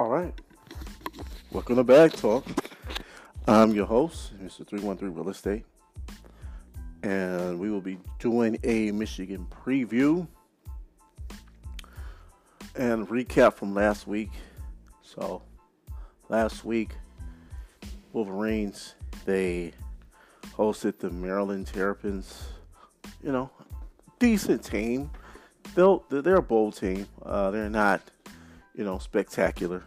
All right. Welcome to Bag Talk. I'm your host, Mr. 313 Real Estate. And we will be doing a Michigan preview and recap from last week. So, last week, Wolverines, they hosted the Maryland Terrapins. You know, decent team. They'll, they're a bold team. Uh, they're not you know, spectacular.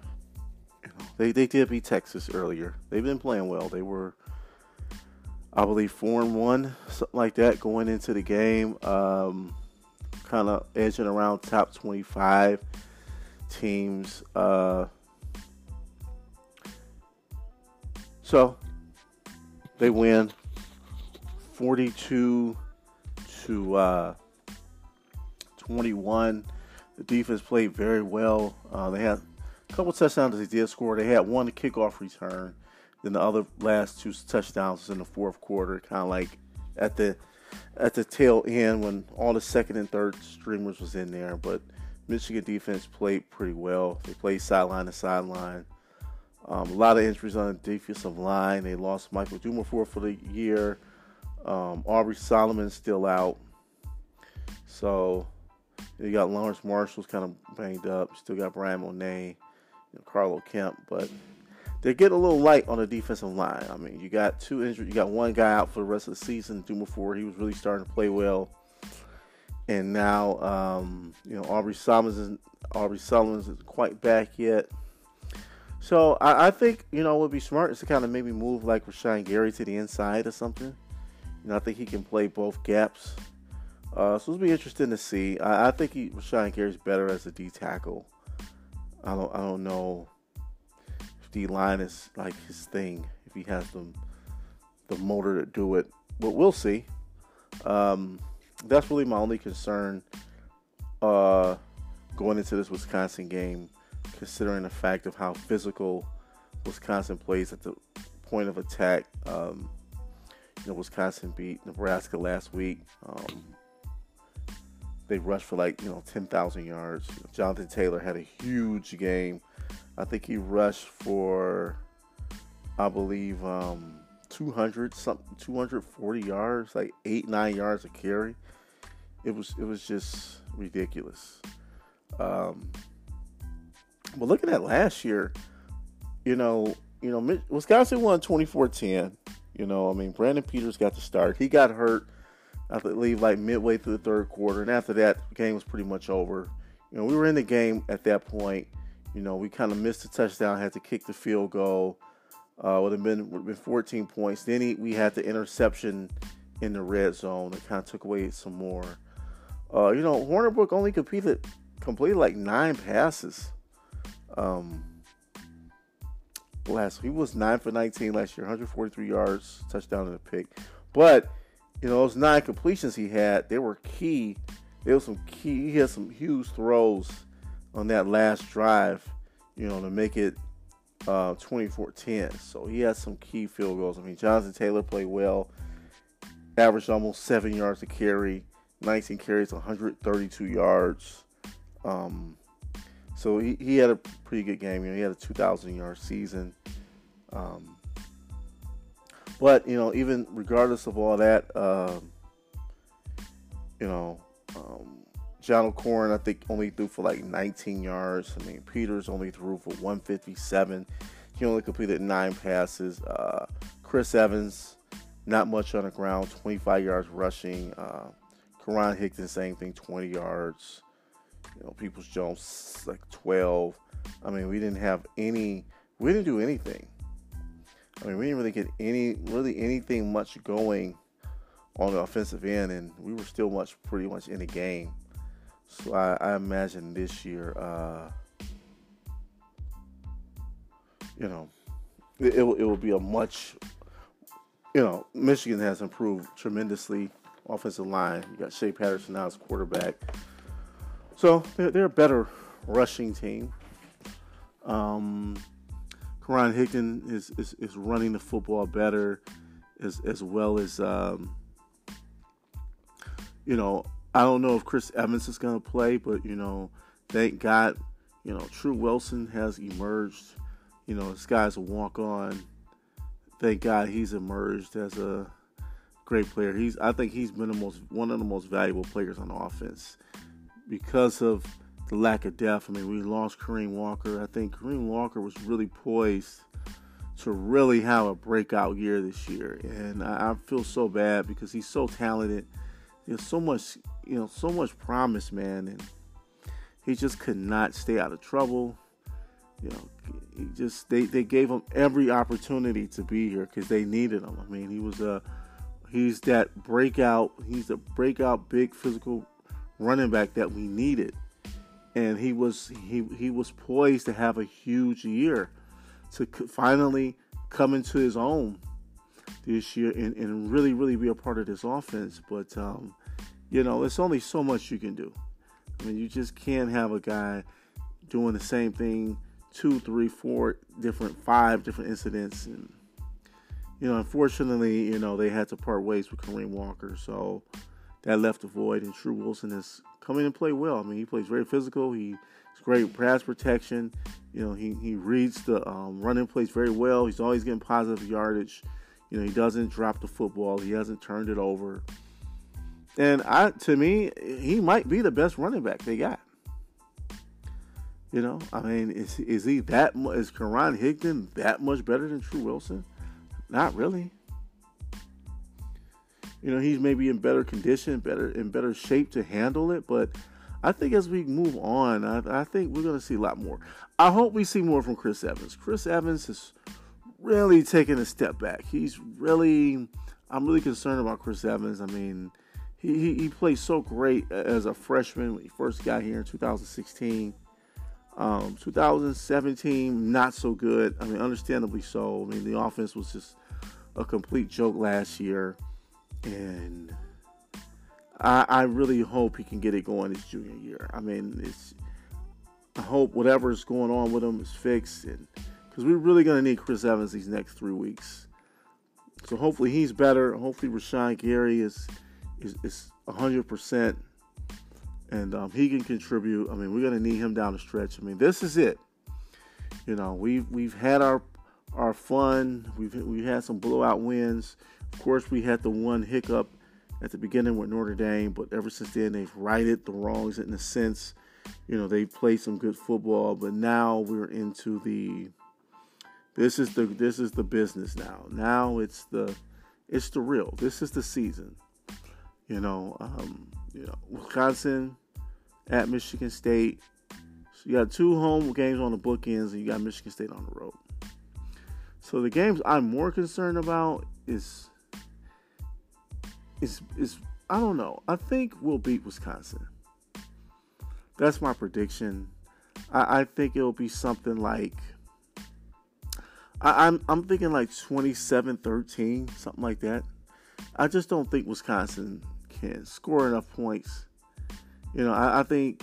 You know, they they did beat Texas earlier. They've been playing well. They were, I believe, four and one, something like that, going into the game. Um, kind of edging around top twenty-five teams. Uh, so they win forty-two to uh, twenty-one the defense played very well. Uh, they had a couple touchdowns they did score. They had one kickoff return. Then the other last two touchdowns was in the fourth quarter, kind of like at the at the tail end when all the second and third streamers was in there. But Michigan defense played pretty well. They played sideline to sideline. Um, a lot of injuries on the defensive line. They lost Michael Dwumfour for the year. Um, Aubrey Solomon's still out. So you got Lawrence Marshall's kind of banged up. Still got Bryan Mone, you know, Carlo Kemp, but they're getting a little light on the defensive line. I mean, you got two injured. You got one guy out for the rest of the season. Dwumfour, he was really starting to play well, and now um, you know Aubrey Solomons isn't Aubrey Solomons isn't quite back yet. So I, I, think you know would be smart is to kind of maybe move like Rashan Gary to the inside or something. You know, I think he can play both gaps. Uh, so it'll be interesting to see. I, I think he Rashan Gary's better as a D tackle. I don't I don't know if D line is like his thing, if he has the the motor to do it. But we'll see. Um, that's really my only concern uh, going into this Wisconsin game, considering the fact of how physical Wisconsin plays at the point of attack. Um, you know, Wisconsin beat Nebraska last week. Um, they rushed for like you know 10,000 yards. Jonathan Taylor had a huge game. I think he rushed for, I believe, um, 200 something, 240 yards, like eight nine yards a carry. It was it was just ridiculous. Um, but looking at last year, you know, you know, Wisconsin won 24-10. You know, I mean, Brandon Peters got the start. He got hurt I believe like midway through the third quarter, and after that, the game was pretty much over. You know, we were in the game at that point. You know, we kind of missed the touchdown, had to kick the field goal. Uh, would have been would have been 14 points. Then he, we had the interception in the red zone that kind of took away some more. Uh, you know, Hornibrook only competed completed like nine passes. Um, last he was nine for 19 last year, 143 yards, touchdown and a pick. But you know, those nine completions he had, they were key. There was some key. He had some huge throws on that last drive, you know, to make it uh, 24-10. So he had some key field goals. I mean, Jonathan Taylor played well, averaged almost seven yards a carry, 19 carries, 132 yards. Um, so he, he had a pretty good game. You know, he had a 2,000 yard season. Um, but you know, even regardless of all that, um, you know, um, John O'Korn I think only threw for like 19 yards. I mean, Peters only threw for 157. He only completed nine passes. Uh, Chris Evans, not much on the ground, 25 yards rushing. Uh, Karan Higdon, same thing, 20 yards. You know, Peoples Jones like 12. I mean, we didn't have any. We didn't do anything. I mean, we didn't really get any, really anything much going on the offensive end, and we were still much, pretty much in the game. So I, I imagine this year, uh, you know, it, it, will, it will be a much, you know, Michigan has improved tremendously. Offensive line, you got Shea Patterson now as quarterback, so they're, they're a better rushing team. Um, Karan Higdon is, is, is running the football better, as as well as um, you know. I don't know if Chris Evans is going to play, but you know, thank God, You know, Tru Wilson has emerged. You know, this guy's a walk on. Thank God he's emerged as a great player. He's I think he's been the most one of the most valuable players on offense because of the lack of depth. I mean, we lost Kareem Walker. I think Kareem Walker was really poised to really have a breakout year this year, and I, I feel so bad because he's so talented. There's so much, you know, so much promise, man, and he just could not stay out of trouble. You know, he just they, they gave him every opportunity to be here because they needed him. I mean, he was a he's that breakout. He's a breakout big physical running back that we needed, and he was he he was poised to have a huge year to finally come into his own this year and, and really really be a part of this offense. But um, you know, it's only so much you can do. I mean, you just can't have a guy doing the same thing two, three, four different, five different incidents, and you know, unfortunately, you know, they had to part ways with Kareem Walker, so that left a void. And Tru Wilson has come in and played well. I mean, he plays very physical. He's great pass protection. You know, he, he reads the um, running plays very well. He's always getting positive yardage. You know, he doesn't drop the football. He hasn't turned it over. And I, to me, he might be the best running back they got. You know, I mean, is is he that? Is Karan Higdon that much better than Tru Wilson? Not really. You know, he's maybe in better condition, better in better shape to handle it. But I think as we move on, I, I think we're going to see a lot more. I hope we see more from Chris Evans. Chris Evans is really taking a step back. He's really, I'm really concerned about Chris Evans. I mean, he, he, he played so great as a freshman when he first got here in 2016. Um, 2017, not so good. I mean, understandably so. I mean, the offense was just a complete joke last year, and I, I really hope he can get it going his junior year. I mean, it's I hope whatever's going on with him is fixed, and because we're really going to need Chris Evans these next three weeks. So hopefully he's better. Hopefully Rashan Gary is is, is 100% and um, he can contribute. I mean, we're going to need him down the stretch. I mean, this is it. You know, we've we've had our our fun. We've we had some blowout wins. Of course, we had the one hiccup at the beginning with Notre Dame, but ever since then they've righted the wrongs in a sense. You know, they played some good football, but now we're into the this is the this is the business now. Now it's the it's the real. This is the season. You know, um, you know, Wisconsin at Michigan State. So you got two home games on the bookends, and you got Michigan State on the road. So the games I'm more concerned about is is is I don't know. I think we'll beat Wisconsin. That's my prediction. I, I think it'll be something like I, I'm I'm thinking like 27-13, something like that. I just don't think Wisconsin can score enough points you know, I, I think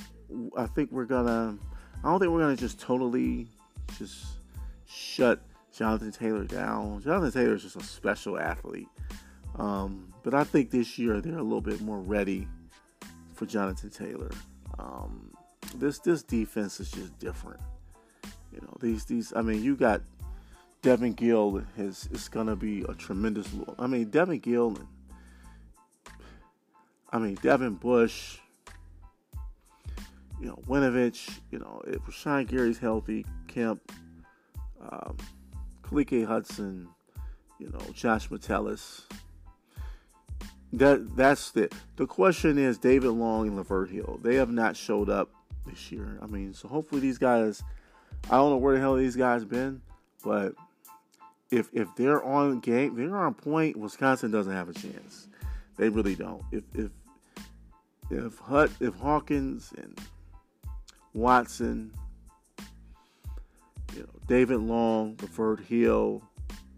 I think we're gonna. I don't think we're gonna just totally just shut Jonathan Taylor down. Jonathan Taylor is just a special athlete. Um, but I think this year they're a little bit more ready for Jonathan Taylor. Um, this this defense is just different. You know, these these. I mean, you got Devin Gil is is gonna be a tremendous. I mean, Devin Gil and I mean Devin Bush you know, Winovich, you know, if Rashan Gary's healthy, Kemp, um, Khaleke Hudson, you know, Josh Metellus. That that's the the question is David Long and Lavert Hill. They have not showed up this year. I mean, so hopefully these guys I don't know where the hell these guys been, but if if they're on game, they're on point, Wisconsin doesn't have a chance. They really don't. If if if Hut if Hawkins and Watson, you know, David Long, Lavert Hill,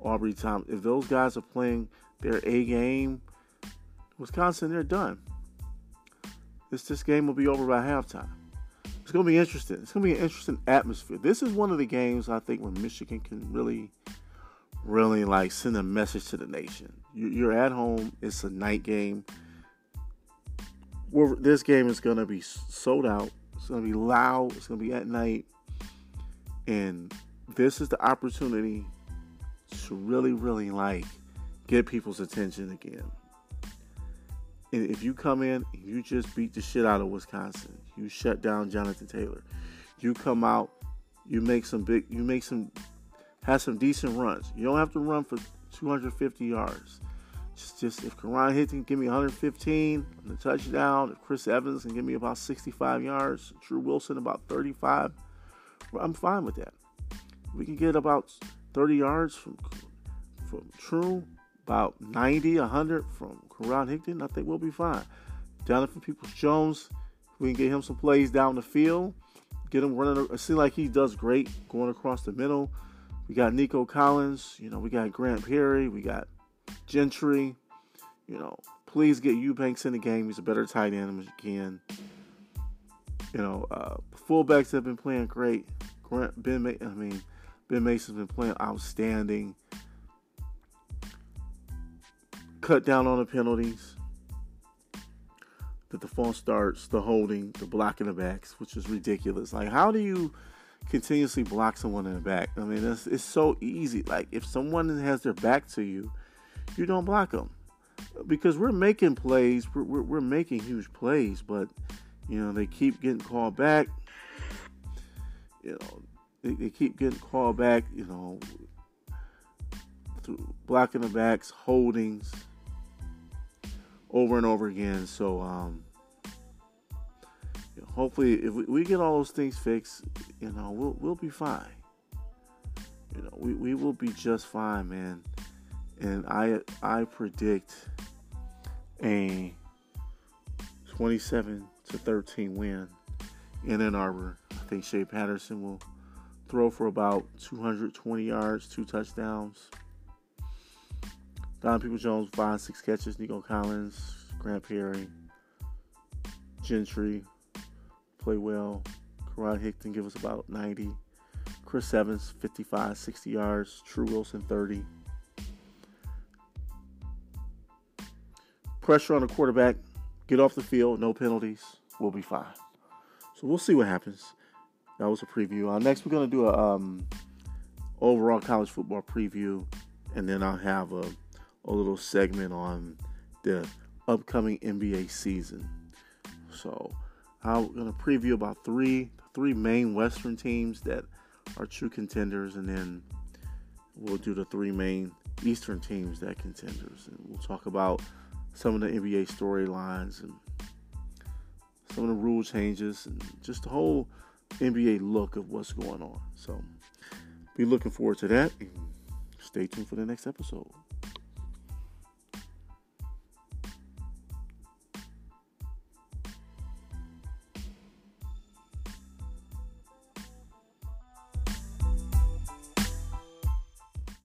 Ambry Thomas. If those guys are playing their A game, Wisconsin, they're done. This this game will be over by halftime. It's going to be interesting. It's going to be an interesting atmosphere. This is one of the games I think when Michigan can really, really like send a message to the nation. You're at home. It's a night game. This game is going to be sold out. It's going to be loud. It's going to be at night. And this is the opportunity to really, really like get people's attention again. If you come in you just beat the shit out of Wisconsin, you shut down Jonathan Taylor, you come out, you make some big, you make some, have some decent runs. You don't have to run for 250 yards. Just, just if Karan can give me 115 on the touchdown, if Chris Evans can give me about 65 yards, Drew Wilson about 35, I'm fine with that. We can get about 30 yards from from Tru, about 90, 100 from Karan Higdon. I think we'll be fine. Jonathan Peoples Jones, we can get him some plays down the field, get him running. It seems like he does great going across the middle. We got Nico Collins, you know, we got Grant Perry, we got Gentry. You know, please get Eubanks in the game. He's a better tight end as you can. You know, uh, fullbacks have been playing great. Grant Ben, I mean, Ben Mason's been playing outstanding. Cut down on the penalties. That the false starts, the holding, the blocking the backs, which is ridiculous. Like, how do you continuously block someone in the back? I mean, it's, it's so easy. Like, if someone has their back to you, you don't block them because we're making plays, we're, we're, we're making huge plays, but you know they keep getting called back. You know, they, they keep getting called back, you know, through blocking the backs, holdings over and over again. So, um, hopefully, if we, we, get all those things fixed, you know, we'll we'll be fine. You know, we, we will be just fine, man. And I I predict a 27 to 13 win in Ann Arbor. I think Shea Patterson will throw for about 220 yards, two touchdowns. Don People Jones, five, six catches. Nico Collins, Grant Perry, Gentry play well. Karan Higdon, give us about 90. Chris Evans, 55, 60 yards. Tru Wilson, 30. Pressure on the quarterback. Get off the field. No penalties. We'll be fine. So we'll see what happens. That was a preview. Uh, next, we're going to do a um, overall college football preview, and then I'll have a, a little segment on the upcoming NBA season. So I'm to preview about three three main Western teams that are true contenders, and then we'll do the three main Eastern teams that contenders, and we'll talk about some of the NBA storylines and some of the rule changes and just the whole NBA look of what's going on. So be looking forward to that stay tuned for the next episode.